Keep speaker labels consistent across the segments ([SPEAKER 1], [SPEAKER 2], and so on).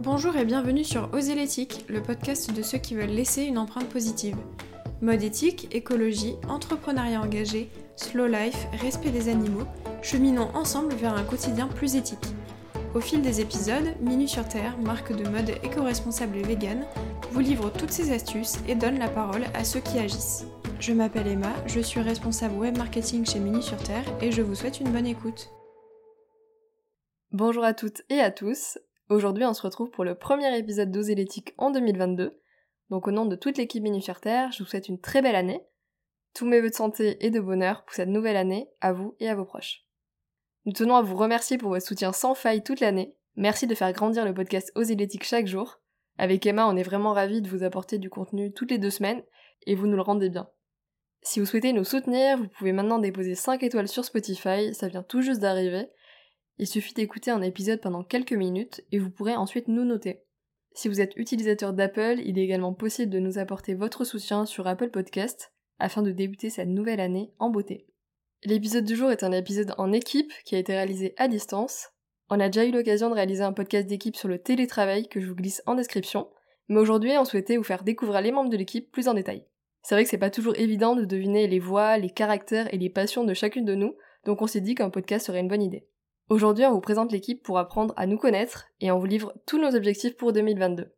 [SPEAKER 1] Bonjour et bienvenue sur Oser l'éthique, le podcast de ceux qui veulent laisser une empreinte positive. Mode éthique, écologie, entrepreneuriat engagé, slow life, respect des animaux, cheminons ensemble vers un quotidien plus éthique. Au fil des épisodes, Minu sur Terre, marque de mode éco-responsable et vegan, vous livre toutes ses astuces et donne la parole à ceux qui agissent. Je m'appelle Emma, je suis responsable web marketing chez Minu sur Terre et je vous souhaite une bonne écoute.
[SPEAKER 2] Bonjour à toutes et à tous. Aujourd'hui, on se retrouve pour le premier épisode d'Oser en 2022. Donc, au nom de toute l'équipe Terre, je vous souhaite une très belle année. Tous mes vœux de santé et de bonheur pour cette nouvelle année, à vous et à vos proches. Nous tenons à vous remercier pour votre soutien sans faille toute l'année. Merci de faire grandir le podcast Oser chaque jour. Avec Emma, on est vraiment ravis de vous apporter du contenu toutes les deux semaines et vous nous le rendez bien. Si vous souhaitez nous soutenir, vous pouvez maintenant déposer 5 étoiles sur Spotify, ça vient tout juste d'arriver, il suffit d'écouter un épisode pendant quelques minutes et vous pourrez ensuite nous noter. Si vous êtes utilisateur d'Apple, il est également possible de nous apporter votre soutien sur Apple Podcast afin de débuter cette nouvelle année en beauté. L'épisode du jour est un épisode en équipe qui a été réalisé à distance. On a déjà eu l'occasion de réaliser un podcast d'équipe sur le télétravail que je vous glisse en description, mais aujourd'hui on souhaitait vous faire découvrir les membres de l'équipe plus en détail. C'est vrai que c'est pas toujours évident de deviner les voix, les caractères et les passions de chacune de nous, donc on s'est dit qu'un podcast serait une bonne idée. Aujourd'hui, on vous présente l'équipe pour apprendre à nous connaître et on vous livre tous nos objectifs pour 2022.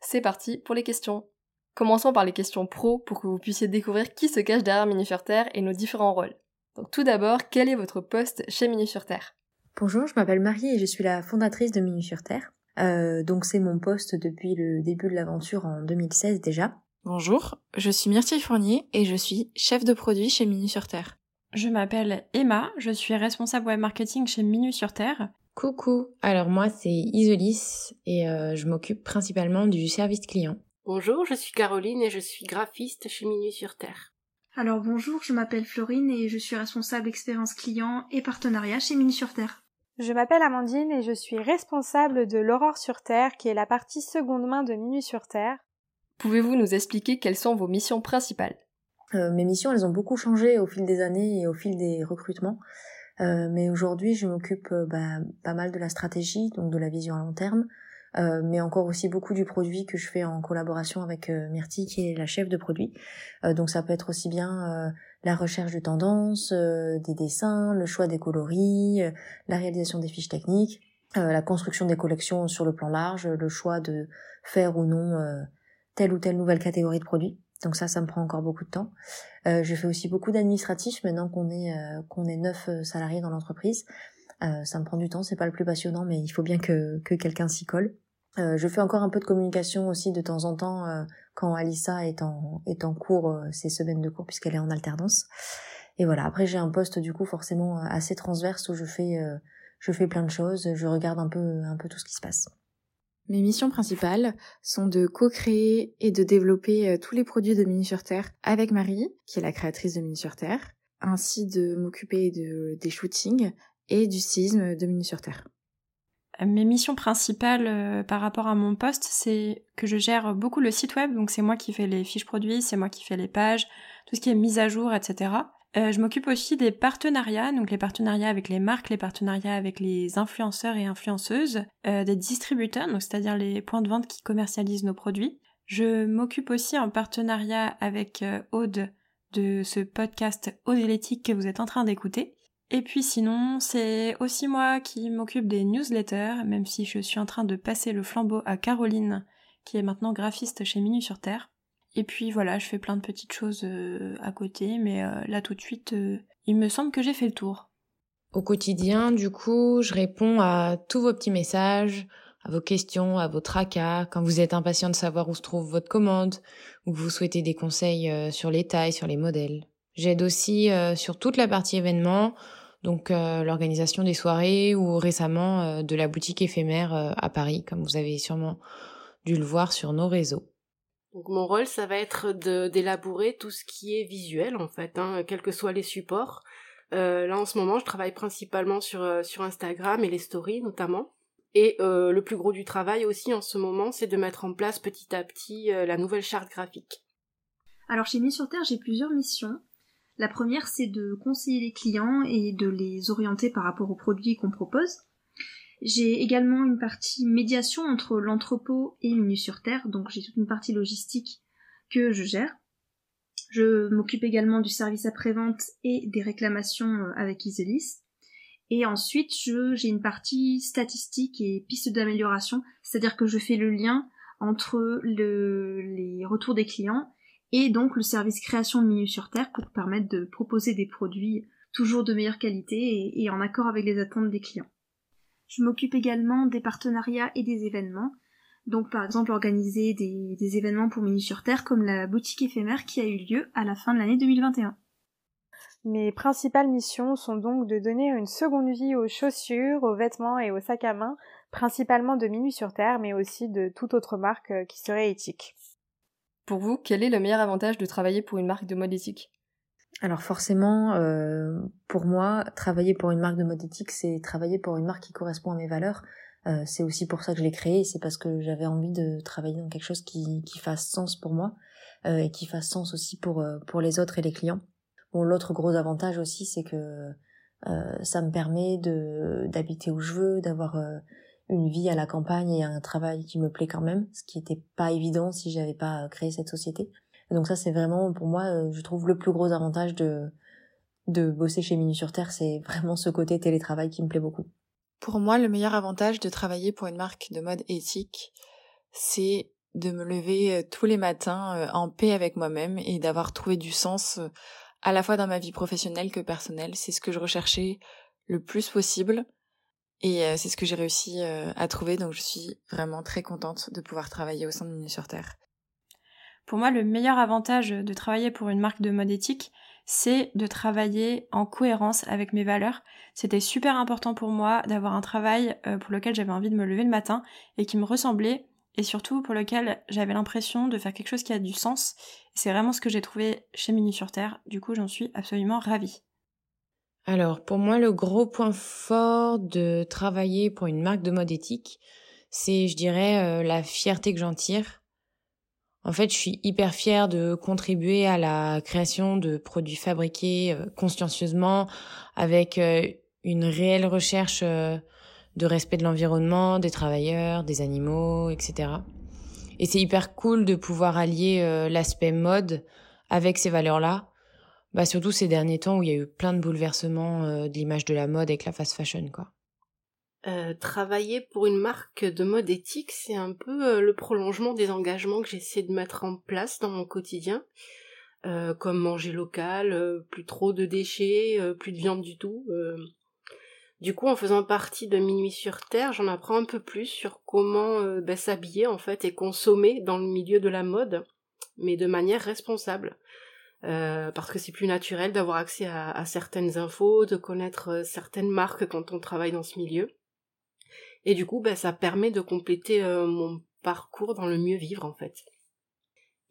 [SPEAKER 2] C'est parti pour les questions. Commençons par les questions pro pour que vous puissiez découvrir qui se cache derrière Mini sur Terre et nos différents rôles. Donc tout d'abord, quel est votre poste chez Mini sur Terre?
[SPEAKER 3] Bonjour, je m'appelle Marie et je suis la fondatrice de Mini sur Terre. Euh, donc c'est mon poste depuis le début de l'aventure en 2016 déjà.
[SPEAKER 4] Bonjour, je suis Myrtille Fournier et je suis chef de produit chez Mini sur Terre.
[SPEAKER 1] Je m'appelle Emma, je suis responsable web marketing chez Minu sur Terre.
[SPEAKER 5] Coucou, alors moi c'est Isolis et euh, je m'occupe principalement du service client.
[SPEAKER 6] Bonjour, je suis Caroline et je suis graphiste chez Minu sur Terre.
[SPEAKER 7] Alors bonjour, je m'appelle Florine et je suis responsable expérience client et partenariat chez Minu sur Terre.
[SPEAKER 8] Je m'appelle Amandine et je suis responsable de l'Aurore sur Terre qui est la partie seconde main de Minu sur Terre.
[SPEAKER 2] Pouvez-vous nous expliquer quelles sont vos missions principales?
[SPEAKER 3] Euh, mes missions, elles ont beaucoup changé au fil des années et au fil des recrutements. Euh, mais aujourd'hui, je m'occupe euh, bah, pas mal de la stratégie, donc de la vision à long terme, mais encore aussi beaucoup du produit que je fais en collaboration avec Myrtille, qui est la chef de produit. donc ça peut être aussi bien la recherche de tendances, des dessins, le choix des coloris, la réalisation des fiches techniques, la construction des collections sur le plan large, le choix de faire ou non telle ou telle nouvelle catégorie de produits. Donc ça, ça me prend encore beaucoup de temps. Euh, je fais aussi beaucoup d'administratif maintenant qu'on est euh, qu'on est neuf euh, salariés dans l'entreprise. Euh, ça me prend du temps, c'est pas le plus passionnant, mais il faut bien que que quelqu'un s'y colle. Euh, je fais encore un peu de communication aussi de temps en temps quand Alissa est en est en cours ses semaines de cours puisqu'elle est en alternance. Et voilà. Après, j'ai un poste du coup forcément assez transverse où je fais je fais plein de choses. Je regarde un peu un peu tout ce qui se passe.
[SPEAKER 4] Mes missions principales sont de co-créer et de développer euh, tous les produits de Mini sur Terre avec Marie, qui est la créatrice de Mini sur Terre, ainsi de m'occuper de, des shootings et du séisme de Mini sur Terre.
[SPEAKER 1] Mes missions principales euh, par rapport à mon poste, c'est que je gère beaucoup le site web, donc c'est moi qui fais les fiches produits, c'est moi qui fais les pages, tout ce qui est mise à jour, etc. Euh, je m'occupe aussi des partenariats, donc les partenariats avec les marques, les partenariats avec les influenceurs et influenceuses, euh, des distributeurs, donc c'est-à-dire les points de vente qui commercialisent nos produits. Je m'occupe aussi en partenariat avec euh, Aude de ce podcast Aude que vous êtes en train d'écouter. Et puis sinon, c'est aussi moi qui m'occupe des newsletters, même si je suis en train de passer le flambeau à Caroline, qui est maintenant graphiste chez Minu sur Terre. Et puis voilà, je fais plein de petites choses euh, à côté, mais euh, là tout de suite, euh, il me semble que j'ai fait le tour.
[SPEAKER 5] Au quotidien, du coup, je réponds à tous vos petits messages, à vos questions, à vos tracas, quand vous êtes impatient de savoir où se trouve votre commande, ou que vous souhaitez des conseils sur les tailles, sur les modèles. J'aide aussi sur toute la partie événement, donc l'organisation des soirées ou récemment de la boutique éphémère à Paris, comme vous avez sûrement dû le voir sur nos réseaux.
[SPEAKER 6] Mon rôle, ça va être d'élaborer tout ce qui est visuel en fait, hein, quels que soient les supports. Euh, là en ce moment, je travaille principalement sur euh, Instagram et les stories notamment. Et euh, le plus gros du travail aussi en ce moment, c'est de mettre en place petit à petit la nouvelle charte graphique.
[SPEAKER 7] Alors chez Mis sur Terre, j'ai plusieurs missions. La première, c'est de conseiller les clients et de les orienter par rapport aux produits qu'on propose. J'ai également une partie médiation entre l'entrepôt et Minu sur Terre, donc j'ai toute une partie logistique que je gère. Je m'occupe également du service après-vente et des réclamations euh, avec Iselis. Et ensuite, j'ai une partie statistique et piste d'amélioration, c'est-à-dire que je fais le lien entre les retours des clients et donc le service création de Minu sur Terre pour permettre de proposer des produits toujours de meilleure qualité et en accord avec les attentes des clients. Je m'occupe également des partenariats et des événements. Donc par exemple organiser des, événements pour Mini sur Terre comme la boutique éphémère qui a eu lieu à la fin de l'année 2021.
[SPEAKER 8] Mes principales missions sont donc de donner une seconde vie aux chaussures, aux vêtements et aux sacs à main, principalement de Minuit sur Terre, mais aussi de toute autre marque euh, qui serait éthique.
[SPEAKER 2] Pour vous, quel est le meilleur avantage de travailler pour une marque de mode éthique?
[SPEAKER 3] Alors forcément, euh, pour moi, travailler pour une marque de mode éthique, c'est travailler pour une marque qui correspond à mes valeurs. Euh, c'est aussi pour ça que je l'ai créée, c'est parce que j'avais envie de travailler dans quelque chose qui, qui fasse sens pour moi euh, et qui fasse sens aussi pour, pour les autres et les clients. Bon, l'autre gros avantage aussi, c'est que ça me permet de d'habiter où je veux, d'avoir une vie à la campagne et un travail qui me plaît quand même, ce qui n'était pas évident si j'avais pas créé cette société donc ça, c'est vraiment, pour moi, euh, je trouve le plus gros avantage de, de bosser chez Minu sur Terre, c'est vraiment ce côté télétravail qui me plaît beaucoup.
[SPEAKER 4] Pour moi, le meilleur avantage de travailler pour une marque de mode éthique, c'est de me lever euh, tous les matins euh, en paix avec moi-même et d'avoir trouvé du sens à la fois dans ma vie professionnelle que personnelle. C'est ce que je recherchais le plus possible et c'est ce que j'ai réussi à trouver. Donc je suis vraiment très contente de pouvoir travailler au sein de Minu sur Terre.
[SPEAKER 1] Pour moi, le meilleur avantage de travailler pour une marque de mode éthique, c'est de travailler en cohérence avec mes valeurs. C'était super important pour moi d'avoir un travail euh, pour lequel j'avais envie de me lever le matin et qui me ressemblait et surtout pour lequel j'avais l'impression de faire quelque chose qui a du sens. C'est vraiment ce que j'ai trouvé chez Mini sur Terre. Du coup, j'en suis absolument ravie.
[SPEAKER 5] Alors, pour moi, le gros point fort de travailler pour une marque de mode éthique, c'est, je dirais, euh, la fierté que j'en tire en fait, je suis hyper fière de contribuer à la création de produits fabriqués euh, consciencieusement, avec euh, une réelle recherche euh, de respect de l'environnement, des travailleurs, des animaux, etc. Et c'est hyper cool de pouvoir allier l'aspect mode avec ces valeurs-là. Bah surtout ces derniers temps où il y a eu plein de bouleversements de l'image de la mode avec la fast fashion, quoi.
[SPEAKER 6] Euh, travailler pour une marque de mode éthique, c'est un peu euh, le prolongement des engagements que j'essaie de mettre en place dans mon quotidien, euh, comme manger local, plus trop de déchets, plus de viande du tout. Du coup, en faisant partie de Minuit sur Terre, j'en apprends un peu plus sur comment ben, s'habiller en fait et consommer dans le milieu de la mode, mais de manière responsable. parce que c'est plus naturel d'avoir accès à, certaines infos, de connaître certaines marques quand on travaille dans ce milieu. Et du coup, bah, ça permet de compléter euh, mon parcours dans le mieux vivre en fait.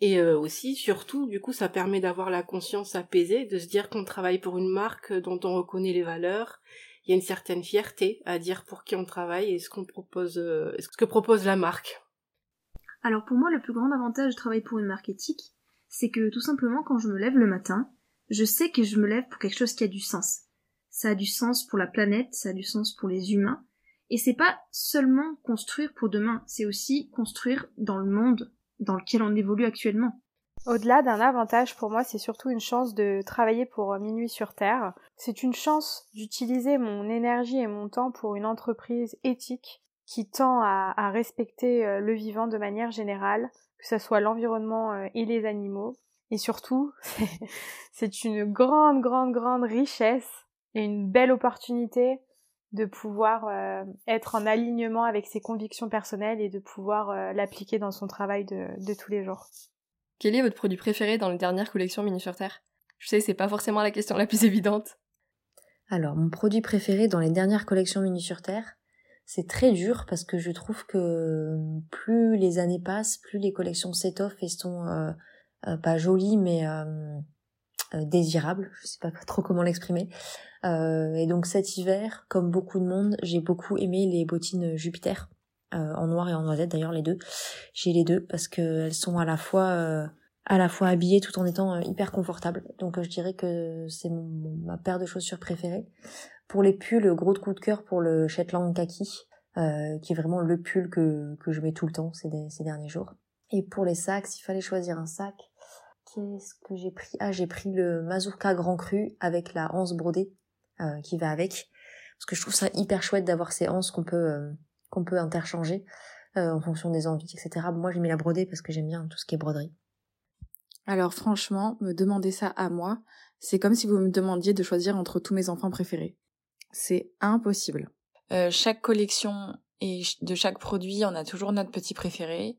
[SPEAKER 6] Et euh, aussi, surtout, du coup, ça permet d'avoir la conscience apaisée, de se dire qu'on travaille pour une marque dont on reconnaît les valeurs. Il y a une certaine fierté à dire pour qui on travaille et ce qu'on propose, euh, ce que propose la marque.
[SPEAKER 7] Alors pour moi, le plus grand avantage de travailler pour une marque éthique, c'est que tout simplement, quand je me lève le matin, je sais que je me lève pour quelque chose qui a du sens. Ça a du sens pour la planète, ça a du sens pour les humains, et c'est pas seulement construire pour demain, c'est aussi construire dans le monde dans lequel on évolue actuellement.
[SPEAKER 8] Au-delà d'un avantage, pour moi, c'est surtout une chance de travailler pour Minuit sur Terre. C'est une chance d'utiliser mon énergie et mon temps pour une entreprise éthique qui tend à, respecter euh, le vivant de manière générale, que ce soit l'environnement euh, et les animaux. Et surtout, c'est une grande, grande, grande richesse et une belle opportunité de pouvoir euh, être en alignement avec ses convictions personnelles et de pouvoir euh, l'appliquer dans son travail de, tous les jours.
[SPEAKER 2] Quel est votre produit préféré dans les dernières collections Mini sur Terre? Je sais, c'est pas forcément la question la plus évidente.
[SPEAKER 3] Alors, mon produit préféré dans les dernières collections Mini sur Terre, c'est très dur parce que je trouve que plus les années passent, plus les collections s'étoffent et sont euh, pas jolies mais désirables. Je sais pas trop comment l'exprimer. Euh, et donc cet hiver, comme beaucoup de monde, j'ai beaucoup aimé les bottines Jupiter, euh, en noir et en noisette d'ailleurs les deux. J'ai les deux parce qu'elles sont à la fois euh, à la fois habillées tout en étant hyper confortables. Donc je dirais que c'est ma paire de chaussures préférées. Pour les pulls, gros coup de cœur pour le Shetland Kaki. euh, qui est vraiment le pull que, que je mets tout le temps ces, ces derniers jours. Et pour les sacs, s'il fallait choisir un sac, qu'est-ce que j'ai pris? Ah, j'ai pris le Mazurka Grand Cru avec la hanse brodée euh, qui va avec, parce que je trouve ça hyper chouette d'avoir ces hanses qu'on peut euh, qu'on peut interchanger euh, en fonction des envies, etc. Moi, j'ai mis la brodée parce que j'aime bien tout ce qui est broderie.
[SPEAKER 4] Alors franchement, me demander ça à moi, c'est comme si vous me demandiez de choisir entre tous mes enfants préférés. C'est impossible. Euh, chaque collection et de chaque produit, on a toujours notre petit préféré.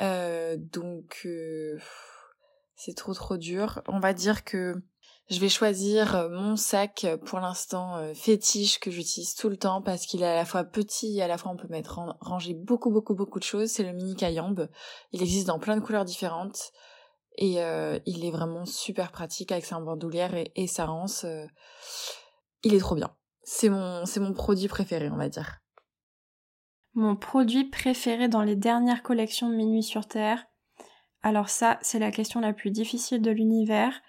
[SPEAKER 4] Euh, donc euh, c'est trop trop dur. On va dire que je vais choisir mon sac pour l'instant fétiche que j'utilise tout le temps parce qu'il est à la fois petit et à la fois on peut mettre ranger beaucoup beaucoup beaucoup de choses. C'est le mini Cayambe. Il existe dans plein de couleurs différentes et il est vraiment super pratique avec sa bandoulière et, et sa rance. il est trop bien. C'est mon, c'est mon produit préféré, on va dire.
[SPEAKER 1] Mon produit préféré dans les dernières collections de Minuit sur Terre. Alors ça, c'est la question la plus difficile de l'univers.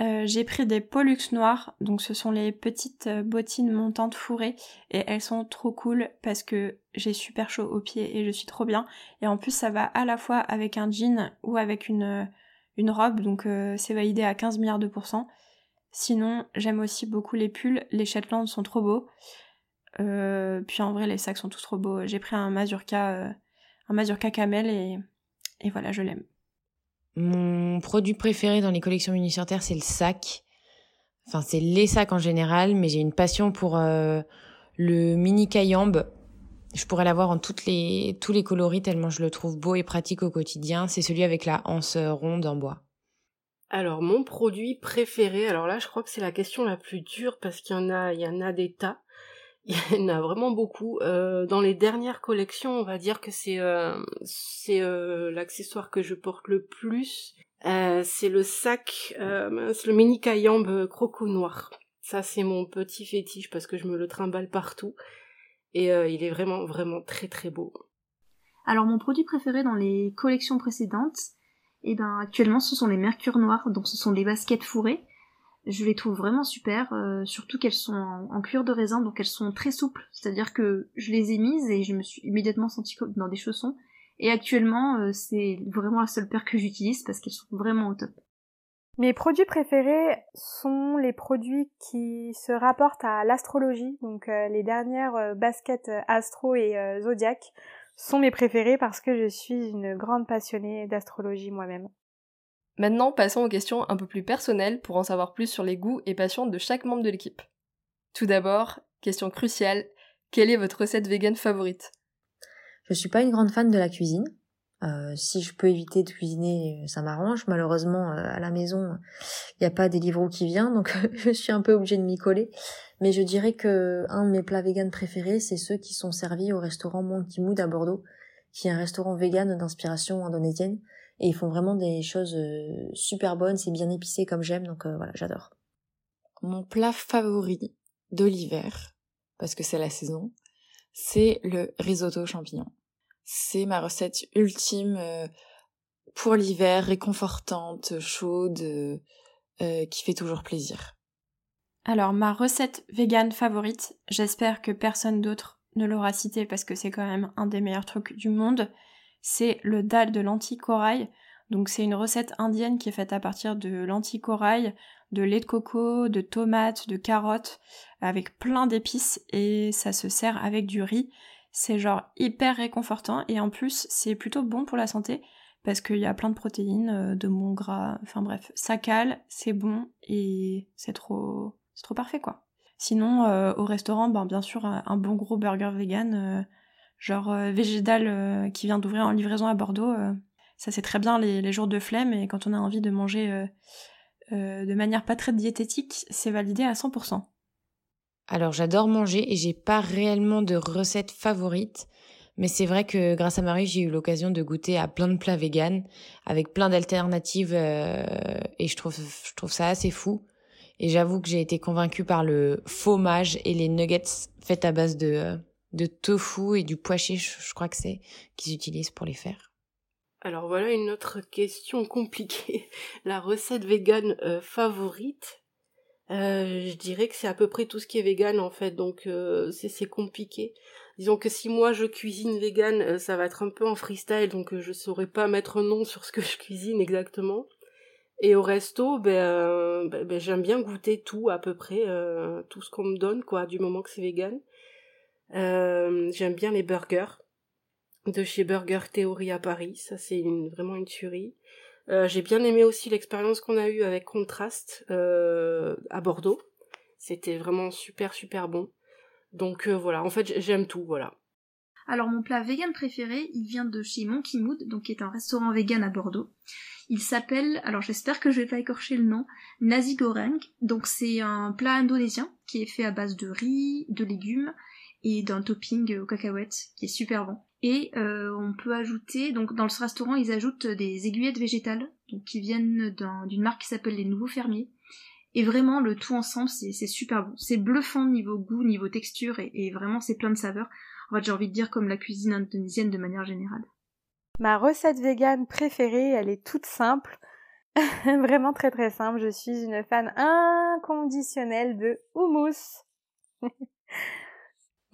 [SPEAKER 1] Euh, j'ai pris des Pollux noirs, donc ce sont les petites euh, bottines montantes fourrées, et elles sont trop cool parce que j'ai super chaud aux pieds et je suis trop bien. Et en plus, ça va à la fois avec un jean ou avec une, euh, robe, donc c'est validé à 15 milliards de pourcents. Sinon, j'aime aussi beaucoup les pulls. Les Shetland sont trop beaux. Puis en vrai, les sacs sont tous trop beaux. J'ai pris un Mazurka, un Mazurka Camel et, et voilà, je l'aime.
[SPEAKER 5] Mon produit préféré dans les collections Terre, c'est le sac. Enfin, c'est les sacs en général, mais j'ai une passion pour euh, le mini Cayambe. Je pourrais l'avoir en toutes les, tous les coloris tellement je le trouve beau et pratique au quotidien. C'est celui avec la hanse ronde en bois.
[SPEAKER 6] Alors mon produit préféré, alors là je crois que c'est la question la plus dure parce qu'il y en a, il y en a des tas, il y en a vraiment beaucoup. Euh, dans les dernières collections, on va dire que c'est euh, euh, l'accessoire que je porte le plus. c'est le sac, c'est le mini Cayambe croco noir. Ça c'est mon petit fétiche parce que je me le trimballe partout et il est vraiment vraiment très très beau.
[SPEAKER 7] Alors mon produit préféré dans les collections précédentes, et ben actuellement ce sont les mercures noirs, donc ce sont les baskets fourrées. Je les trouve vraiment super, euh, surtout qu'elles sont en, cuir de raisin, donc elles sont très souples. C'est-à-dire que je les ai mises et je me suis immédiatement sentie comme dans des chaussons. Et actuellement, euh, c'est vraiment la seule paire que j'utilise parce qu'elles sont vraiment au top.
[SPEAKER 8] Mes produits préférés sont les produits qui se rapportent à l'astrologie, donc euh, les dernières baskets Astro et Zodiac sont mes préférés parce que je suis une grande passionnée d'astrologie moi-même.
[SPEAKER 2] Maintenant, passons aux questions un peu plus personnelles pour en savoir plus sur les goûts et passions de chaque membre de l'équipe. Tout d'abord, question cruciale, quelle est votre recette vegan favorite?
[SPEAKER 3] Je suis pas une grande fan de la cuisine. Euh, si je peux éviter de cuisiner, ça m'arrange. Malheureusement, euh, à la maison, il n'y a pas des livres qui vient, donc je suis un peu obligée de m'y coller. Mais je dirais que un de mes plats véganes préférés, c'est ceux qui sont servis au restaurant Monkey Mood à Bordeaux, qui est un restaurant vegan d'inspiration indonésienne. Et ils font vraiment des choses euh, super bonnes, c'est bien épicé comme j'aime, donc euh, voilà, j'adore.
[SPEAKER 4] Mon plat favori de l'hiver, parce que c'est la saison, c'est le risotto champignons. C'est ma recette ultime euh, pour l'hiver, réconfortante, chaude, qui fait toujours plaisir.
[SPEAKER 1] Alors, ma recette végane favorite, j'espère que personne d'autre ne l'aura citée parce que c'est quand même un des meilleurs trucs du monde, c'est le dal de lentilles corail. Donc c'est une recette indienne qui est faite à partir de lentilles corail, de lait de coco, de tomates, de carottes, avec plein d'épices et ça se sert avec du riz. C'est genre hyper réconfortant et en plus c'est plutôt bon pour la santé parce qu'il y a plein de protéines, euh, de bons gras, enfin bref, ça cale, c'est bon et c'est trop c'est trop parfait quoi. Sinon, euh, au restaurant, ben, bien sûr, un, bon gros burger vegan, euh, genre euh, végétal qui vient d'ouvrir en livraison à Bordeaux. ça c'est très bien les, jours de flemme et quand on a envie de manger de manière pas très diététique, c'est validé à 100%.
[SPEAKER 5] Alors j'adore manger et j'ai pas réellement de recette favorite, mais c'est vrai que grâce à Marie, j'ai eu l'occasion de goûter à plein de plats vegan avec plein d'alternatives et je trouve je trouve ça assez fou. Et j'avoue que j'ai été convaincue par le fromage et les nuggets faits à base de, euh, de tofu et du pois chiche, je crois que c'est, qu'ils utilisent pour les faire.
[SPEAKER 6] Alors voilà une autre question compliquée. La recette végane euh, favorite? Euh, je dirais que c'est à peu près tout ce qui est vegan en fait, donc euh, c'est compliqué. Disons que si moi je cuisine vegan, euh, ça va être un peu en freestyle, donc je saurais pas mettre un nom sur ce que je cuisine exactement. Et au resto, ben, ben, ben j'aime bien goûter tout à peu près, tout ce qu'on me donne quoi, du moment que c'est vegan. j'aime bien les burgers de chez Burger Theory à Paris, ça c'est vraiment une tuerie. Euh, j'ai bien aimé aussi l'expérience qu'on a eue avec Contrast euh, à Bordeaux. C'était vraiment super super bon. Donc euh, voilà, en fait j'aime tout, voilà.
[SPEAKER 7] Alors mon plat vegan préféré, il vient de chez Monkey Mood, donc qui est un restaurant vegan à Bordeaux. Il s'appelle, alors j'espère que je vais pas écorcher le nom, nasi goreng. Donc c'est un plat indonésien qui est fait à base de riz, de légumes et d'un topping aux cacahuètes qui est super bon. Et euh, on peut ajouter, donc dans ce restaurant, ils ajoutent des aiguillettes végétales, donc qui viennent d'une marque qui s'appelle les Nouveaux Fermiers. Et vraiment, le tout ensemble, c'est super bon. C'est bluffant niveau goût, niveau texture, et, vraiment, c'est plein de saveurs. En fait, j'ai envie de dire comme la cuisine indonésienne de manière générale.
[SPEAKER 8] Ma recette végane préférée, elle est toute simple. vraiment très très simple. Je suis une fan inconditionnelle de houmous.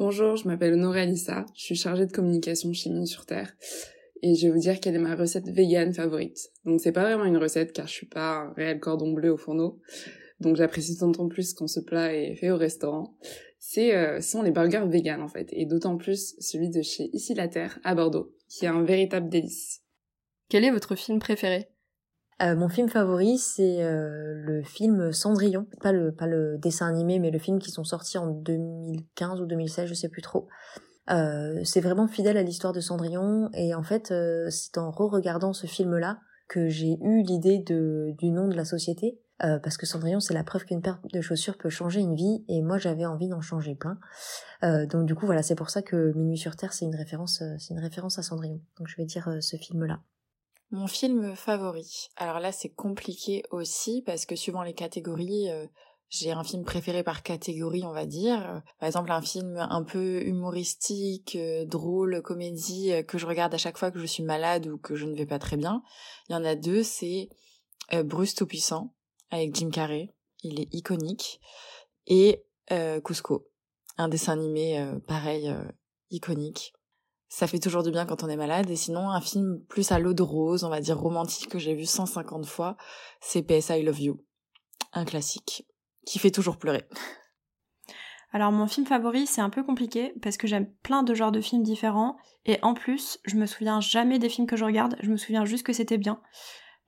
[SPEAKER 9] Bonjour, je m'appelle Honoré Alissa, je suis chargée de communication chez sur Terre et je vais vous dire quelle est ma recette végane favorite. Donc c'est pas vraiment une recette car je suis pas un réel cordon bleu au fourneau, donc j'apprécie d'autant plus quand ce plat est fait au restaurant. C'est euh, sont les burgers véganes en fait et d'autant plus celui de chez Ici la Terre à Bordeaux qui est un véritable délice.
[SPEAKER 2] Quel est votre film préféré?
[SPEAKER 3] Euh, mon film favori, c'est euh, le film Cendrillon. Pas le, pas le dessin animé, mais le film qui sont sortis en 2015 ou 2016, je sais plus trop. Euh, c'est vraiment fidèle à l'histoire de Cendrillon. Et en fait, c'est en re-regardant ce film-là que j'ai eu l'idée de, du nom de la société. parce que Cendrillon, c'est la preuve qu'une paire de chaussures peut changer une vie. Et moi, j'avais envie d'en changer plein. donc du coup, voilà, c'est pour ça que Minuit sur Terre, c'est une référence, c'est une référence à Cendrillon. Donc je vais dire ce film-là.
[SPEAKER 4] Mon film favori. Alors là, c'est compliqué aussi parce que suivant les catégories, euh, j'ai un film préféré par catégorie, on va dire. Par exemple, un film un peu humoristique, euh, drôle, comédie euh, que je regarde à chaque fois que je suis malade ou que je ne vais pas très bien. Il y en a deux, c'est Bruce Tout-Puissant avec Jim Carrey. Il est iconique. Et Cusco, un dessin animé pareil, iconique ça fait toujours du bien quand on est malade. Et sinon, un film plus à l'eau de rose, on va dire romantique, que j'ai vu 150 fois, c'est PS I Love You. Un classique qui fait toujours pleurer.
[SPEAKER 1] Alors mon film favori, c'est un peu compliqué parce que j'aime plein de genres de films différents et en plus, je me souviens jamais des films que je regarde, je me souviens juste que c'était bien.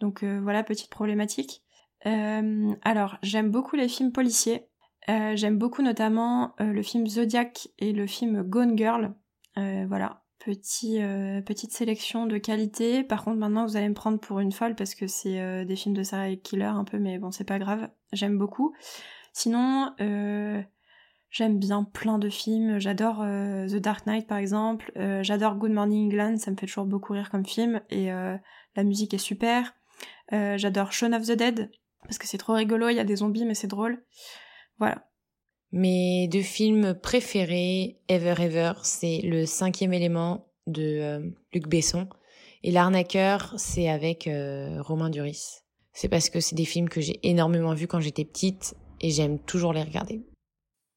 [SPEAKER 1] Donc euh, voilà, petite problématique. Euh, alors, j'aime beaucoup les films policiers. Euh, j'aime beaucoup notamment le film Zodiac et le film Gone Girl. voilà, Euh, petite sélection de qualité. Par contre, maintenant, vous allez me prendre pour une folle parce que c'est euh, des films de serial killer un peu, mais bon, c'est pas grave. J'aime beaucoup. Sinon, euh, j'aime bien plein de films. J'adore The Dark Knight, par exemple. J'adore Good Morning England, ça me fait toujours beaucoup rire comme film. Et la musique est super. J'adore Shaun of the Dead parce que c'est trop rigolo. Il y a des zombies, mais c'est drôle. Voilà.
[SPEAKER 5] Mes deux films préférés, ever ever, c'est Le cinquième élément de euh, Luc Besson et L'arnaqueur, c'est avec euh, Romain Duris. C'est parce que c'est des films que j'ai énormément vus quand j'étais petite et j'aime toujours les regarder.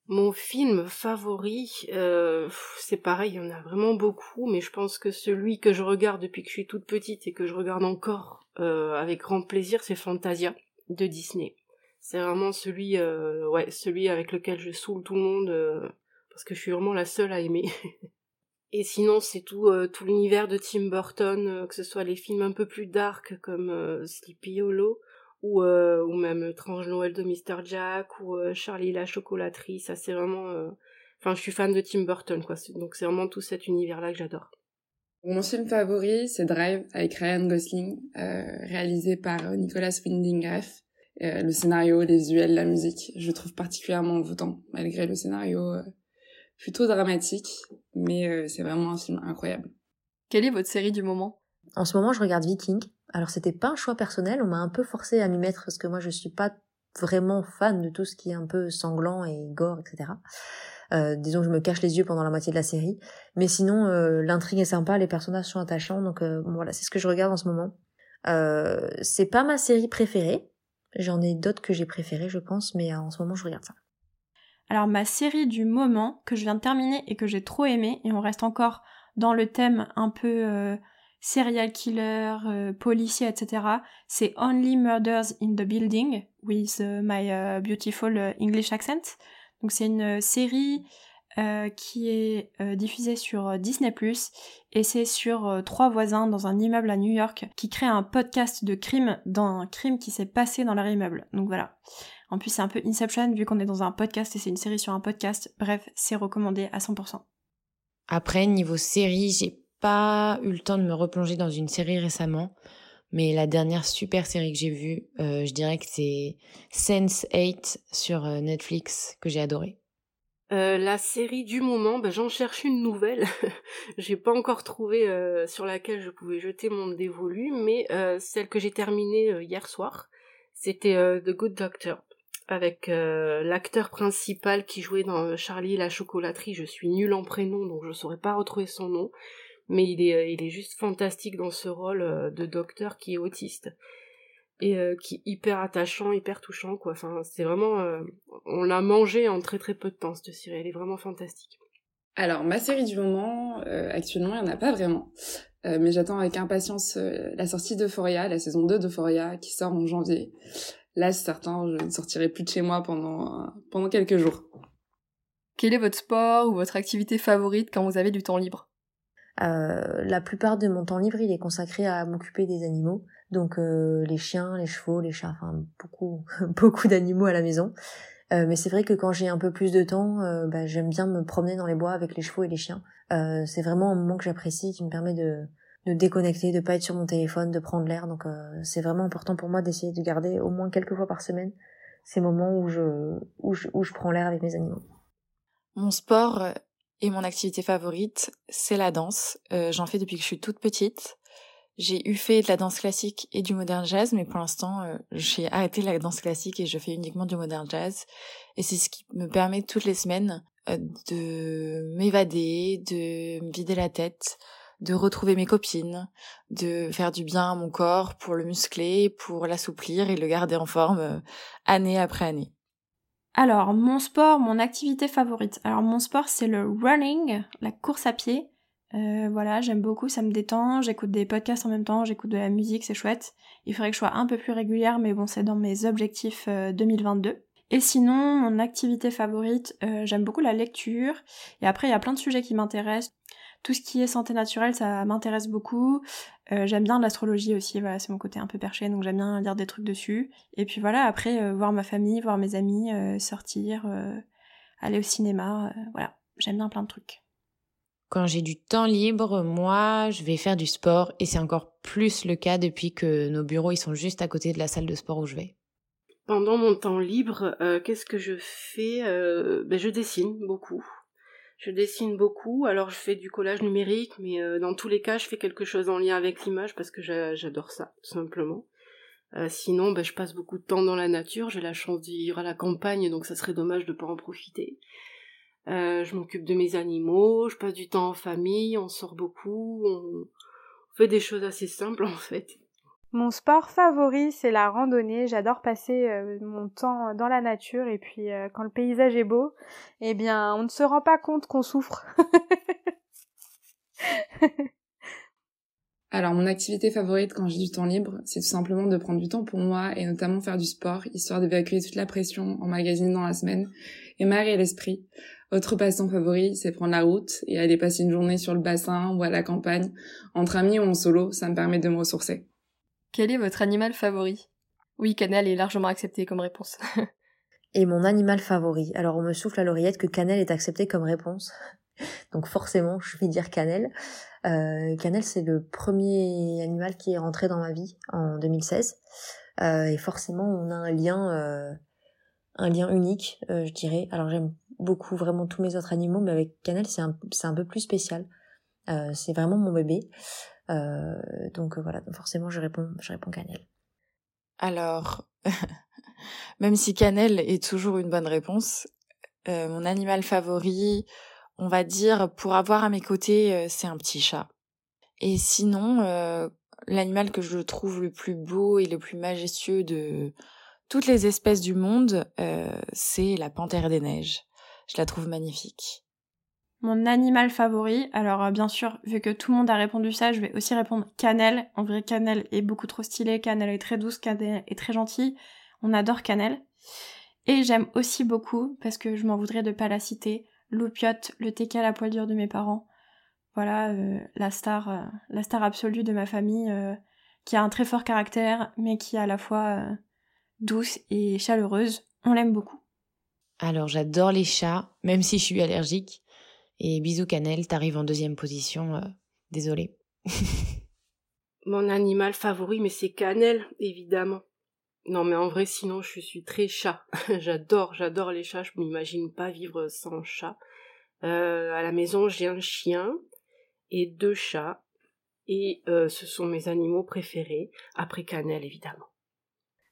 [SPEAKER 6] Mon film favori, euh, c'est pareil, il y en a vraiment beaucoup, mais je pense que celui que je regarde depuis que je suis toute petite et que je regarde encore avec grand plaisir, c'est Fantasia de Disney. C'est vraiment celui, euh, ouais, celui avec lequel je saoule tout le monde euh, parce que je suis vraiment la seule à aimer. Et sinon, c'est tout, euh, tout l'univers de Tim Burton, que ce soit les films un peu plus dark comme Sleepy Hollow ou, ou même Étrange Noël de Mr. Jack ou Charlie la chocolaterie. Ça, c'est vraiment. Enfin, je suis fan de Tim Burton, quoi. Donc, c'est vraiment tout cet univers-là que j'adore.
[SPEAKER 9] Mon film favori, c'est Drive avec Ryan Gosling, réalisé par Nicolas Winding Refn. Euh, le scénario, les visuels, la musique, je trouve particulièrement envoûtant, malgré le scénario euh, plutôt dramatique, mais euh, c'est vraiment un film incroyable.
[SPEAKER 2] Quelle est votre série du moment?
[SPEAKER 3] En ce moment, je regarde Viking. Alors, c'était pas un choix personnel, on m'a un peu forcé à m'y mettre parce que moi, je suis pas vraiment fan de tout ce qui est un peu sanglant et gore, etc. Euh, disons que je me cache les yeux pendant la moitié de la série. Mais sinon, l'intrigue est sympa, les personnages sont attachants, donc voilà, c'est ce que je regarde en ce moment. c'est pas ma série préférée, J'en ai d'autres que j'ai préférées, je pense, mais en ce moment, je regarde ça.
[SPEAKER 1] Alors ma série du moment que je viens de terminer et que j'ai trop aimé, et on reste encore dans le thème un peu euh, serial killer, euh, policier, etc., c'est Only Murders in the Building with uh, my uh, beautiful uh, English accent. Donc c'est une série euh, qui est diffusée sur Disney ⁇ et c'est sur trois voisins dans un immeuble à New York qui créent un podcast de crime d'un crime qui s'est passé dans leur immeuble. Donc voilà. En plus, c'est un peu Inception vu qu'on est dans un podcast et c'est une série sur un podcast. Bref, c'est recommandé à 100%.
[SPEAKER 5] Après, niveau série, j'ai pas eu le temps de me replonger dans une série récemment. Mais la dernière super série que j'ai vue, euh, je dirais que c'est Sense8 sur euh, Netflix que j'ai adoré.
[SPEAKER 6] Euh, la série du moment, ben, j'en cherche une nouvelle. j'ai pas encore trouvé euh, sur laquelle je pouvais jeter mon dévolu, mais euh, celle que j'ai terminée hier soir, c'était The Good Doctor avec l'acteur principal qui jouait dans Charlie et la chocolaterie. Je suis nulle en prénom, donc je saurais pas retrouver son nom, mais il est, il est juste fantastique dans ce rôle de docteur qui est autiste et qui est hyper attachant, hyper touchant, quoi. Enfin, c'est vraiment, on l'a mangé en très très peu de temps cette série. Elle est vraiment fantastique.
[SPEAKER 9] Alors, ma série du moment, actuellement, il n'y en a pas vraiment. mais j'attends avec impatience la sortie d'Euphoria, la saison 2 d'Euphoria, qui sort en janvier. Là, c'est certain, je ne sortirai plus de chez moi pendant, pendant quelques jours.
[SPEAKER 2] Quel est votre sport ou votre activité favorite quand vous avez du temps libre?
[SPEAKER 3] Euh, La plupart de mon temps libre, il est consacré à m'occuper des animaux. Donc euh, les chiens, les chevaux, les chats, enfin beaucoup, beaucoup d'animaux à la maison. Euh, mais c'est vrai que quand j'ai un peu plus de temps, euh, bah, j'aime bien me promener dans les bois avec les chevaux et les chiens. Euh, c'est vraiment un moment que j'apprécie, qui me permet de, de déconnecter, de pas être sur mon téléphone, de prendre l'air. Donc c'est vraiment important pour moi d'essayer de garder au moins quelques fois par semaine ces moments où je, où je, où je prends l'air avec mes animaux.
[SPEAKER 4] Mon sport et mon activité favorite, c'est la danse. Euh, J'en fais depuis que je suis toute petite. J'ai eu fait de la danse classique et du modern jazz, mais pour l'instant, euh, j'ai arrêté la danse classique et je fais uniquement du modern jazz. Et c'est ce qui me permet toutes les semaines euh, de m'évader, de me vider la tête, de retrouver mes copines, de faire du bien à mon corps pour le muscler, pour l'assouplir et le garder en forme euh, année après année.
[SPEAKER 1] Alors, mon sport, mon activité favorite. Alors, mon sport, c'est le running, la course à pied. Euh, voilà, j'aime beaucoup, ça me détend. J'écoute des podcasts en même temps, j'écoute de la musique, c'est chouette. Il faudrait que je sois un peu plus régulière, mais bon, c'est dans mes objectifs 2022. Euh, et sinon, mon activité favorite, j'aime beaucoup la lecture. Et après, il y a plein de sujets qui m'intéressent tout ce qui est santé naturelle, ça m'intéresse beaucoup. Euh, j'aime bien l'astrologie aussi, voilà, c'est mon côté un peu perché, donc j'aime bien lire des trucs dessus. Et puis voilà, après, euh, voir ma famille, voir mes amis, euh, sortir, aller au cinéma, voilà, j'aime bien plein de trucs.
[SPEAKER 5] Quand j'ai du temps libre, moi, je vais faire du sport et c'est encore plus le cas depuis que nos bureaux ils sont juste à côté de la salle de sport où je vais.
[SPEAKER 6] Pendant mon temps libre, qu'est-ce que je fais? Ben, Je dessine beaucoup. Je dessine beaucoup, alors je fais du collage numérique, mais euh, dans tous les cas, je fais quelque chose en lien avec l'image parce que j'adore ça, tout simplement. Euh, sinon, ben, je passe beaucoup de temps dans la nature. J'ai la chance d'y vivre à la campagne, donc ça serait dommage de pas en profiter. Euh, je m'occupe de mes animaux, je passe du temps en famille, on sort beaucoup, on fait des choses assez simples en fait.
[SPEAKER 8] Mon sport favori, c'est la randonnée. J'adore passer euh, mon temps dans la nature et puis euh, quand le paysage est beau, eh bien, on ne se rend pas compte qu'on souffre.
[SPEAKER 9] Alors, mon activité favorite quand j'ai du temps libre, c'est tout simplement de prendre du temps pour moi et notamment faire du sport, histoire d'évacuer toute la pression en magazine dans la semaine et m'aérer l'esprit. Autre passe-temps favori, c'est prendre la route et aller passer une journée sur le bassin ou à la campagne, entre amis ou en solo, ça me permet de me ressourcer.
[SPEAKER 2] Quel est votre animal favori? Oui, Canel est largement accepté comme réponse.
[SPEAKER 3] Et mon animal favori. Alors on me souffle à l'oreillette que Canel est accepté comme réponse. Donc forcément, je vais dire Canel. Euh, c'est le premier animal qui est rentré dans ma vie en 2016. Euh, et forcément, on a un lien, euh, unique, euh, je dirais. Alors j'aime beaucoup vraiment tous mes autres animaux, mais avec Canel, c'est un, un peu plus spécial. C'est vraiment mon bébé. Euh, donc euh, voilà, forcément je réponds, je réponds cannelle.
[SPEAKER 4] Alors, même si cannelle est toujours une bonne réponse, euh, mon animal favori, on va dire, pour avoir à mes côtés, c'est un petit chat. Et sinon, l'animal que je trouve le plus beau et le plus majestueux de, toutes les espèces du monde, c'est la panthère des neiges. Je la trouve magnifique.
[SPEAKER 1] Mon animal favori, alors euh, bien sûr, vu que tout le monde a répondu ça, je vais aussi répondre Cannelle. En vrai, Cannelle est beaucoup trop stylée, Cannelle est très douce, Cannelle est très gentille. On adore Cannelle. Et j'aime aussi beaucoup, parce que je m'en voudrais de pas la citer, Loupiote, le TK à la poil dure de mes parents. Voilà, euh, la star, euh, la star absolue de ma famille, qui a un très fort caractère, mais qui est à la fois douce et chaleureuse. On l'aime beaucoup.
[SPEAKER 5] Alors j'adore les chats, même si je suis allergique. Et bisous Cannelle, t'arrives en deuxième position. Euh, désolé.
[SPEAKER 6] Mon animal favori, mais c'est Cannelle, évidemment. Non, mais en vrai, sinon, je suis très chat. j'adore, j'adore les chats. Je m'imagine pas vivre sans chat. Euh, à la maison, j'ai un chien et deux chats. Et euh, ce sont mes animaux préférés, après Cannelle, évidemment.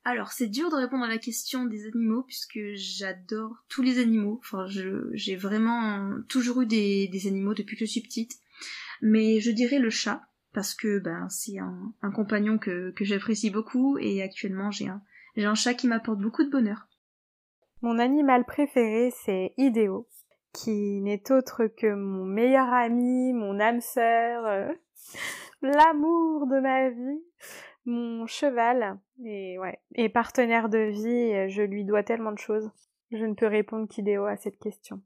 [SPEAKER 7] Alors, c'est dur de répondre à la question des animaux puisque j'adore tous les animaux. Enfin, j'ai vraiment toujours eu des, animaux depuis que je suis petite. Mais je dirais le chat parce que ben c'est un, compagnon que, j'apprécie beaucoup et actuellement j'ai un, chat qui m'apporte beaucoup de bonheur.
[SPEAKER 8] Mon animal préféré c'est Idéo, qui n'est autre que mon meilleur ami, mon âme sœur, euh, l'amour de ma vie mon cheval et ouais partenaire de vie, je lui dois tellement de choses. Je ne peux répondre qu'idéo à cette question.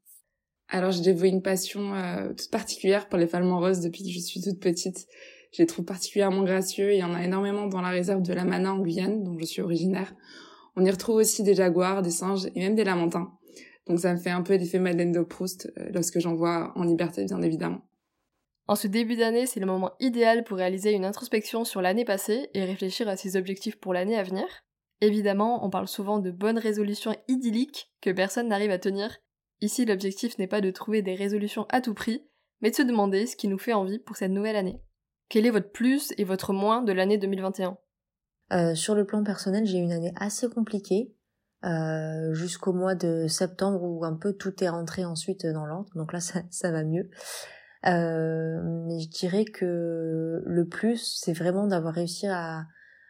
[SPEAKER 9] Alors j'ai dévoué une passion euh, toute particulière pour les falmans roses depuis que je suis toute petite. Je les trouve particulièrement gracieux il y en a énormément dans la réserve de la Mana en Guyane, dont je suis originaire. On y retrouve aussi des jaguars, des singes et même des lamantins. Donc ça me fait un peu l'effet Madeleine de Proust euh, lorsque j'en vois en liberté, bien évidemment.
[SPEAKER 2] En ce début d'année, c'est le moment idéal pour réaliser une introspection sur l'année passée et réfléchir à ses objectifs pour l'année à venir. Évidemment, on parle souvent de bonnes résolutions idylliques que personne n'arrive à tenir. Ici, l'objectif n'est pas de trouver des résolutions à tout prix, mais de se demander ce qui nous fait envie pour cette nouvelle année. Quel est votre plus et votre moins de l'année 2021
[SPEAKER 3] euh, Sur le plan personnel, j'ai eu une année assez compliquée, euh, jusqu'au mois de septembre où un peu tout est rentré ensuite dans l'ordre, donc là ça va mieux. Euh, mais je dirais que le plus, c'est vraiment d'avoir réussi à,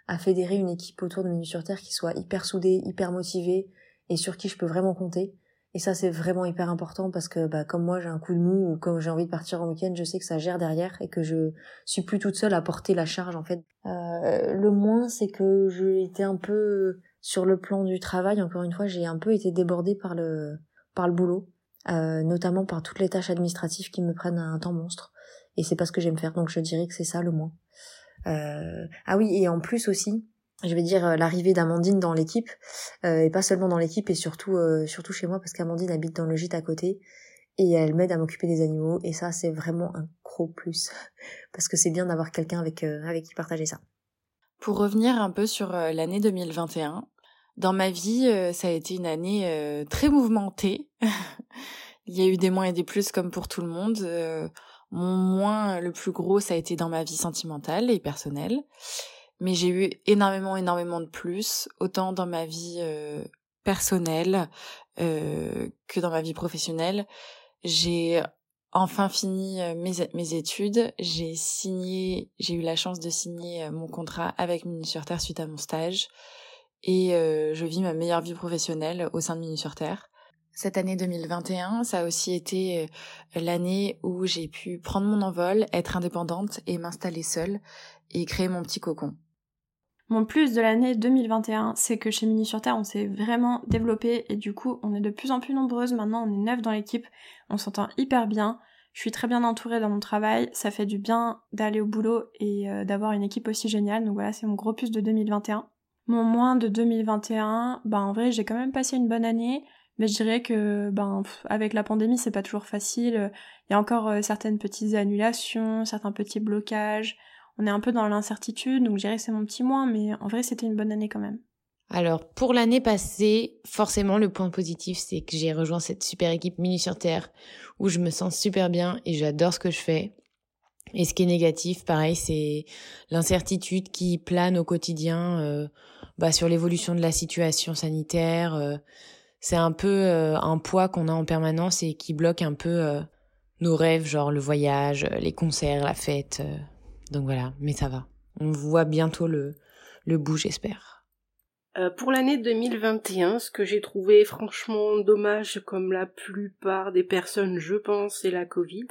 [SPEAKER 3] à fédérer une équipe autour de Minu sur Terre qui soit hyper soudée, hyper motivée et sur qui je peux vraiment compter. Et ça, c'est vraiment hyper important parce que, bah, comme moi, j'ai un coup de mou ou comme j'ai envie de partir en week-end, je sais que ça gère derrière et que je suis plus toute seule à porter la charge, en fait. Euh, le moins, c'est que j'ai été un peu sur le plan du travail. Encore une fois, j'ai un peu été débordée par le, par le boulot. Euh, notamment par toutes les tâches administratives qui me prennent un temps monstre. Et c'est pas ce que j'aime faire, donc je dirais que c'est ça le moins. Euh... Ah oui, et en plus aussi, je vais dire euh, l'arrivée d'Amandine dans l'équipe, euh, et pas seulement dans l'équipe, et surtout surtout chez moi, parce qu'Amandine habite dans le gîte à côté, et elle m'aide à m'occuper des animaux, et ça c'est vraiment un gros plus, parce que c'est bien d'avoir quelqu'un avec, avec qui partager ça.
[SPEAKER 4] Pour revenir un peu sur l'année 2021, dans ma vie, euh, ça a été une année euh, très mouvementée. Il y a eu des moins et des plus comme pour tout le monde. Euh, mon moins le plus gros, ça a été dans ma vie sentimentale et personnelle. Mais j'ai eu énormément, énormément de plus, autant dans ma vie personnelle que dans ma vie professionnelle. J'ai enfin fini mes, mes études. J'ai signé, j'ai eu la chance de signer mon contrat avec Mini sur Terre suite à mon stage et euh, je vis ma meilleure vie professionnelle au sein de Minu sur Terre. Cette année 2021, ça a aussi été euh, l'année où j'ai pu prendre mon envol, être indépendante et m'installer seule et créer mon petit cocon.
[SPEAKER 1] Mon plus de l'année 2021, c'est que chez Mini sur Terre, on s'est vraiment développé et du coup, on est de plus en plus nombreuses. Maintenant, on est neuf dans l'équipe, on s'entend hyper bien. Je suis très bien entourée dans mon travail, ça fait du bien d'aller au boulot et euh, d'avoir une équipe aussi géniale. Donc voilà, c'est mon gros plus de 2021. Mon moins de 2021, ben en vrai j'ai quand même passé une bonne année, mais je dirais que ben avec la pandémie c'est pas toujours facile. Il y a encore euh, certaines petites annulations, certains petits blocages. On est un peu dans l'incertitude, donc je dirais que c'est mon petit moins, mais en vrai c'était une bonne année quand même.
[SPEAKER 5] Alors pour l'année passée, forcément le point positif c'est que j'ai rejoint cette super équipe Mini sur Terre où je me sens super bien et j'adore ce que je fais. Et ce qui est négatif, pareil, c'est l'incertitude qui plane au quotidien. Euh, bah, sur l'évolution de la situation sanitaire. Euh, c'est un peu euh, un poids qu'on a en permanence et qui bloque un peu euh, nos rêves, genre le voyage, les concerts, la fête. donc voilà, mais ça va. On voit bientôt le, le bout, j'espère.
[SPEAKER 6] Pour l'année 2021, ce que j'ai trouvé franchement dommage, comme la plupart des personnes, je pense, c'est la Covid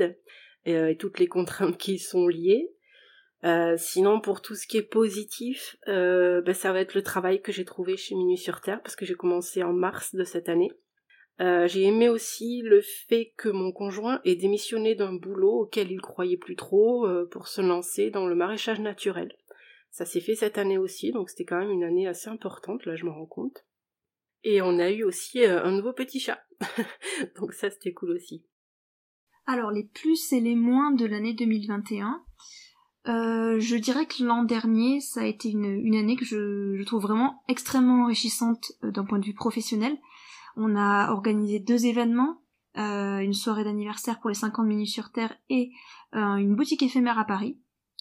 [SPEAKER 6] et, toutes les contraintes qui y sont liées. Euh, sinon, pour tout ce qui est positif, ben, ça va être le travail que j'ai trouvé chez Minuit sur Terre, parce que j'ai commencé en mars de cette année. j'ai aimé aussi le fait que mon conjoint ait démissionné d'un boulot auquel il croyait plus trop pour se lancer dans le maraîchage naturel. Ça s'est fait cette année aussi, donc c'était quand même une année assez importante, là je me rends compte. Et on a eu aussi euh, un nouveau petit chat. donc ça c'était cool aussi.
[SPEAKER 7] Alors les plus et les moins de l'année 2021. Euh, je dirais que l'an dernier, ça a été une, année que je, trouve vraiment extrêmement enrichissante euh, d'un point de vue professionnel. On a organisé deux événements, une soirée d'anniversaire pour les 50 minutes sur Terre et une boutique éphémère à Paris.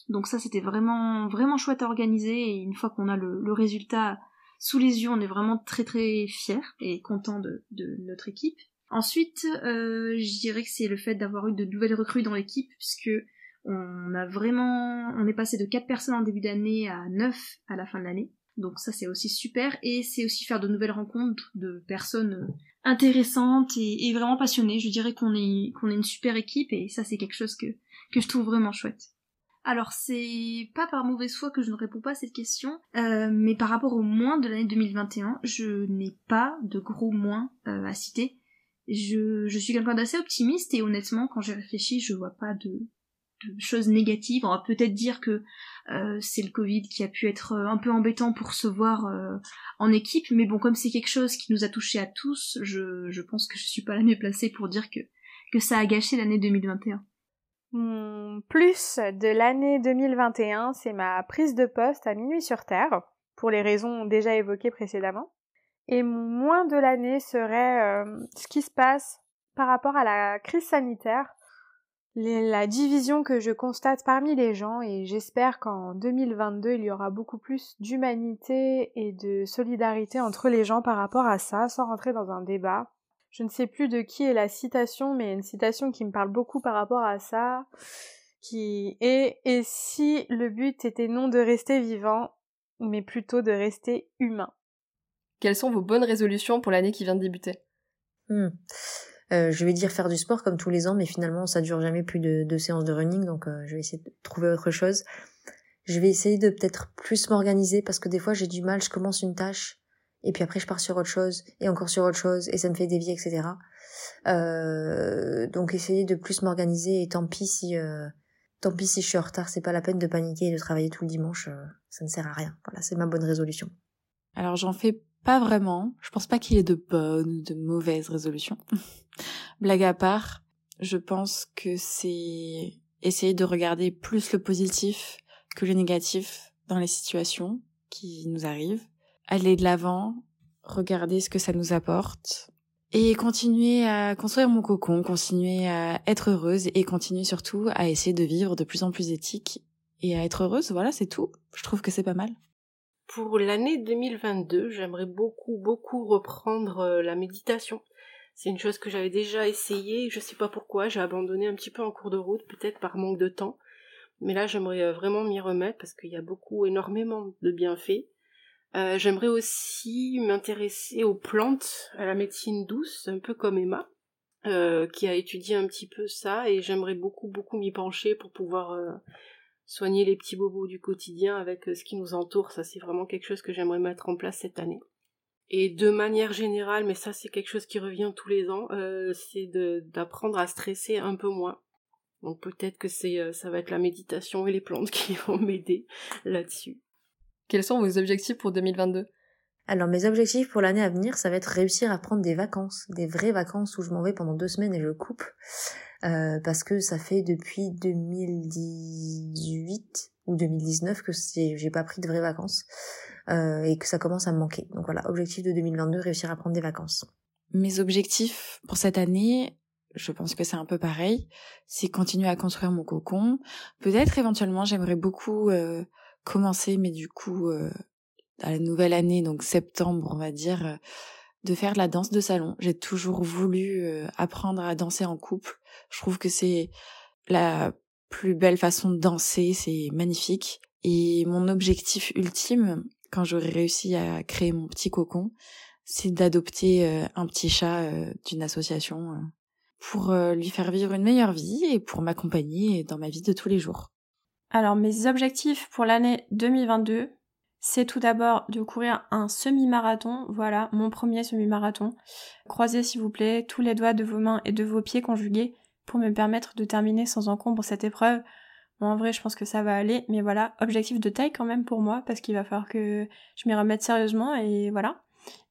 [SPEAKER 7] Donc ça, c'était vraiment, vraiment chouette à organiser. Et une fois qu'on a le, résultat sous les yeux, on est vraiment très très fiers et contents de, notre équipe. Ensuite, euh, je dirais que c'est le fait d'avoir eu de nouvelles recrues dans l'équipe, puisque on a vraiment, on est passé de 4 personnes en début d'année à 9 à la fin de l'année. Donc ça c'est aussi super et c'est aussi faire de nouvelles rencontres de personnes intéressantes et, vraiment passionnées. Je dirais qu'on est qu'on est une super équipe et ça c'est quelque chose que que je trouve vraiment chouette. Alors c'est pas par mauvaise foi que je ne réponds pas à cette question, euh, mais par rapport au moins de l'année 2021, je n'ai pas de gros moins euh, à citer. Je, je suis quelqu'un d'assez optimiste et honnêtement, quand j'ai réfléchi, je vois pas de, choses négatives. On va peut-être dire que euh, c'est le Covid qui a pu être un peu embêtant pour se voir en équipe, mais bon, comme c'est quelque chose qui nous a touché à tous, je, pense que je suis pas la mieux placée pour dire que, que ça a gâché l'année 2021.
[SPEAKER 8] Mon plus de l'année 2021, c'est ma prise de poste à Minuit sur Terre, pour les raisons déjà évoquées précédemment. Et mon moins de l'année serait euh, ce qui se passe par rapport à la crise sanitaire, la division que je constate parmi les gens et j'espère qu'en 2022 il y aura beaucoup plus d'humanité et de solidarité entre les gens par rapport à ça, sans rentrer dans un débat. Je ne sais plus de qui est la citation, mais une citation qui me parle beaucoup par rapport à ça, qui est Et si le but était non de rester vivant, mais plutôt de rester humain?
[SPEAKER 2] Quelles sont vos bonnes résolutions pour l'année qui vient de débuter?
[SPEAKER 3] Hmm. Euh, je vais dire faire du sport comme tous les ans, mais finalement ça dure jamais plus de deux séances de running, donc euh, je vais essayer de trouver autre chose. Je vais essayer de peut-être plus m'organiser parce que des fois j'ai du mal, je commence une tâche et puis après je pars sur autre chose et encore sur autre chose et ça me fait dévier etc euh, donc essayer de plus m'organiser et tant pis si euh, tant pis si je suis en retard c'est pas la peine de paniquer et de travailler tout le dimanche euh, ça ne sert à rien. Voilà c'est ma bonne résolution.
[SPEAKER 4] Alors j'en fais pas vraiment je pense pas qu'il y ait de bonnes ou de mauvaises résolutions blague à part je pense que c'est essayer de regarder plus le positif que le négatif dans les situations qui nous arrivent aller de l'avant, regarder ce que ça nous apporte et continuer à construire mon cocon, continuer à être heureuse et continuer surtout à essayer de vivre de plus en plus éthique et à être heureuse. Voilà, c'est tout. Je trouve que c'est pas mal.
[SPEAKER 6] Pour l'année 2022, j'aimerais beaucoup, beaucoup reprendre euh, la méditation. C'est une chose que j'avais déjà essayé, je sais pas pourquoi, j'ai abandonné un petit peu en cours de route, peut-être par manque de temps. Mais là, j'aimerais euh, vraiment m'y remettre parce qu'il y a beaucoup, énormément de bienfaits. Euh, j'aimerais aussi m'intéresser aux plantes, à la médecine douce, un peu comme Emma, qui a étudié un petit peu ça, et j'aimerais beaucoup, beaucoup m'y pencher pour pouvoir soigner les petits bobos du quotidien avec ce qui nous entoure. Ça, c'est vraiment quelque chose que j'aimerais mettre en place cette année. Et de manière générale, mais ça, c'est quelque chose qui revient tous les ans, c'est d'apprendre à stresser un peu moins. Donc peut-être que c'est ça va être la méditation et les plantes qui vont m'aider là-dessus.
[SPEAKER 2] Quels sont vos objectifs pour 2022
[SPEAKER 3] alors mes objectifs pour l'année à venir, ça va être réussir à prendre des vacances, des vraies vacances où je m'en vais pendant deux semaines et je coupe, euh, parce que ça fait depuis 2018 ou 2019 que j'ai pas pris de vraies vacances euh, et que ça commence à me manquer. Donc voilà, objectif de 2022, réussir à prendre des vacances.
[SPEAKER 4] Mes objectifs pour cette année, je pense que c'est un peu pareil, c'est continuer à construire mon cocon. Peut-être éventuellement, j'aimerais beaucoup euh, commencer, mais du coup, euh, à la nouvelle année, donc septembre, on va dire, euh, de faire de la danse de salon. J'ai toujours voulu euh, apprendre à danser en couple. Je trouve que c'est la plus belle façon de danser, c'est magnifique. Et mon objectif ultime, quand j'aurai réussi à créer mon petit cocon, c'est d'adopter un petit chat d'une association pour lui faire vivre une meilleure vie et pour m'accompagner dans ma vie de tous les jours.
[SPEAKER 1] Alors mes objectifs pour l'année 2022, c'est tout d'abord de courir un semi-marathon, voilà, mon premier semi-marathon. Croisez s'il vous plaît tous les doigts de vos mains et de vos pieds conjugués pour me permettre de terminer sans encombre cette épreuve. Bon, en vrai, je pense que ça va aller, mais voilà, objectif de taille quand même pour moi, parce qu'il va falloir que je m'y remette sérieusement, et voilà.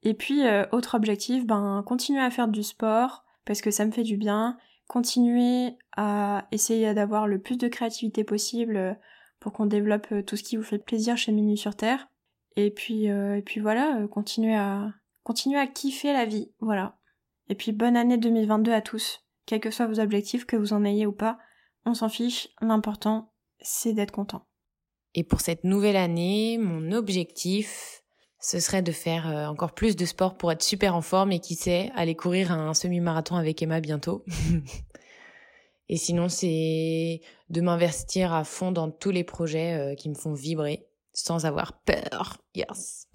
[SPEAKER 1] Et puis, euh, autre objectif, ben, continuer à faire du sport, parce que ça me fait du bien, continuer à essayer d'avoir le plus de créativité possible pour qu'on développe euh, tout ce qui vous fait plaisir chez Minu sur Terre. Et puis, et puis voilà, continuer à, continuer à kiffer la vie, voilà. Et puis bonne année 2022 à tous quels que soient vos objectifs, que vous en ayez ou pas, on s'en fiche, l'important c'est d'être content.
[SPEAKER 5] Et pour cette nouvelle année, mon objectif, ce serait de faire euh, encore plus de sport pour être super en forme et qui sait, aller courir un semi-marathon avec Emma bientôt. et sinon, c'est de m'investir à fond dans tous les projets euh, qui me font vibrer sans avoir peur. Yes.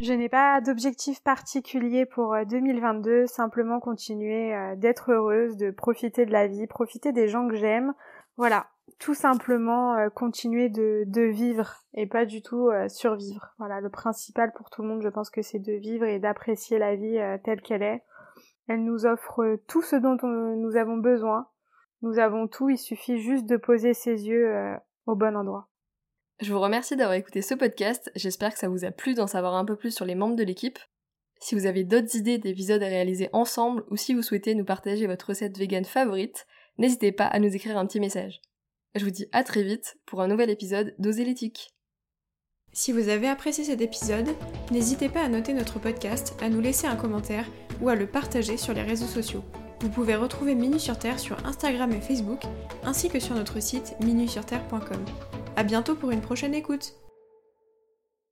[SPEAKER 8] Je n'ai pas d'objectif particulier pour 2022, euh, simplement continuer euh, d'être heureuse, de profiter de la vie, profiter des gens que j'aime. Voilà, tout simplement continuer de, de, vivre et pas du tout survivre. Voilà, le principal pour tout le monde, je pense que c'est de vivre et d'apprécier la vie telle qu'elle est. Elle nous offre tout ce dont nous avons besoin. Nous avons tout, il suffit juste de poser ses yeux au bon endroit.
[SPEAKER 2] Je vous remercie d'avoir écouté ce podcast, j'espère que ça vous a plu d'en savoir un peu plus sur les membres de l'équipe. Si vous avez d'autres idées d'épisodes à réaliser ensemble ou si vous souhaitez nous partager votre recette vegan favorite, n'hésitez pas à nous écrire un petit message. Je vous dis à très vite pour un nouvel épisode d'Oser l'éthique.
[SPEAKER 1] Si vous avez apprécié cet épisode, n'hésitez pas à noter notre podcast, à nous laisser un commentaire ou à le partager sur les réseaux sociaux. Vous pouvez retrouver Minu sur Terre sur Instagram et Facebook, ainsi que sur notre site minusurterre.com. A bientôt pour une prochaine écoute